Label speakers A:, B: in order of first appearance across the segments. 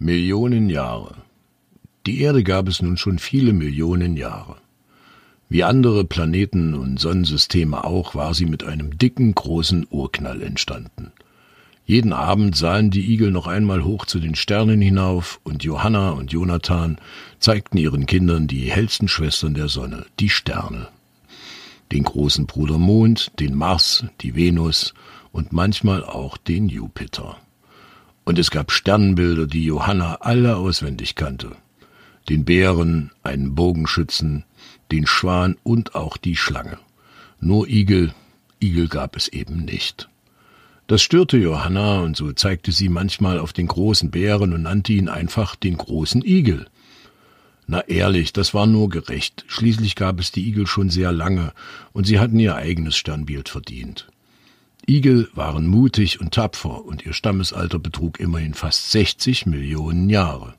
A: Millionen Jahre. Die Erde gab es nun schon viele Millionen Jahre. Wie andere Planeten und Sonnensysteme auch, war sie mit einem dicken, großen Urknall entstanden. Jeden Abend sahen die Igel noch einmal hoch zu den Sternen hinauf, und Johanna und Jonathan zeigten ihren Kindern die hellsten Schwestern der Sonne, die Sterne. Den großen Bruder Mond, den Mars, die Venus und manchmal auch den Jupiter. Und es gab Sternbilder, die Johanna alle auswendig kannte. Den Bären, einen Bogenschützen, den Schwan und auch die Schlange. Nur Igel, Igel gab es eben nicht. Das störte Johanna, und so zeigte sie manchmal auf den großen Bären und nannte ihn einfach den großen Igel. Na ehrlich, das war nur gerecht. Schließlich gab es die Igel schon sehr lange, und sie hatten ihr eigenes Sternbild verdient. Igel waren mutig und tapfer, und ihr Stammesalter betrug immerhin fast 60 Millionen Jahre.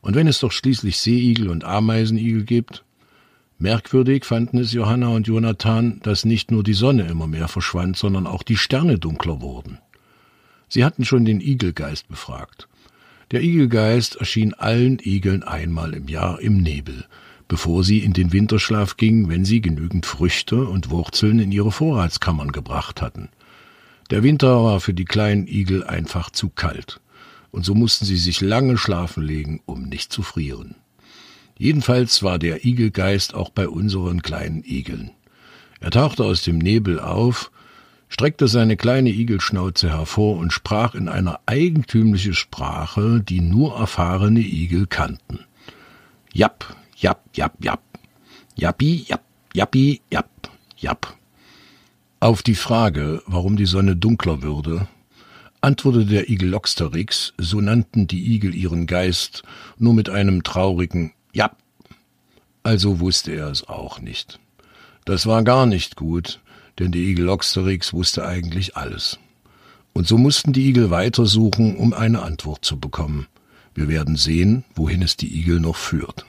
A: Und wenn es doch schließlich Seeigel und Ameisenigel gibt? Merkwürdig fanden es Johanna und Jonathan, dass nicht nur die Sonne immer mehr verschwand, sondern auch die Sterne dunkler wurden. Sie hatten schon den Igelgeist befragt. Der Igelgeist erschien allen Igeln einmal im Jahr im Nebel, bevor sie in den Winterschlaf gingen, wenn sie genügend Früchte und Wurzeln in ihre Vorratskammern gebracht hatten. Der Winter war für die kleinen Igel einfach zu kalt, und so mussten sie sich lange schlafen legen, um nicht zu frieren. Jedenfalls war der Igelgeist auch bei unseren kleinen Igeln. Er tauchte aus dem Nebel auf, streckte seine kleine Igelschnauze hervor und sprach in einer eigentümlichen Sprache, die nur erfahrene Igel kannten. Japp, japp, japp, japp. Jappi, japp, jappi, japp, japp. Auf die Frage, warum die Sonne dunkler würde, antwortete der Igel Loxterix, so nannten die Igel ihren Geist, nur mit einem traurigen Ja. Also wusste er es auch nicht. Das war gar nicht gut, denn der Igel Loxterix wusste eigentlich alles. Und so mussten die Igel weitersuchen, um eine Antwort zu bekommen. Wir werden sehen, wohin es die Igel noch führt.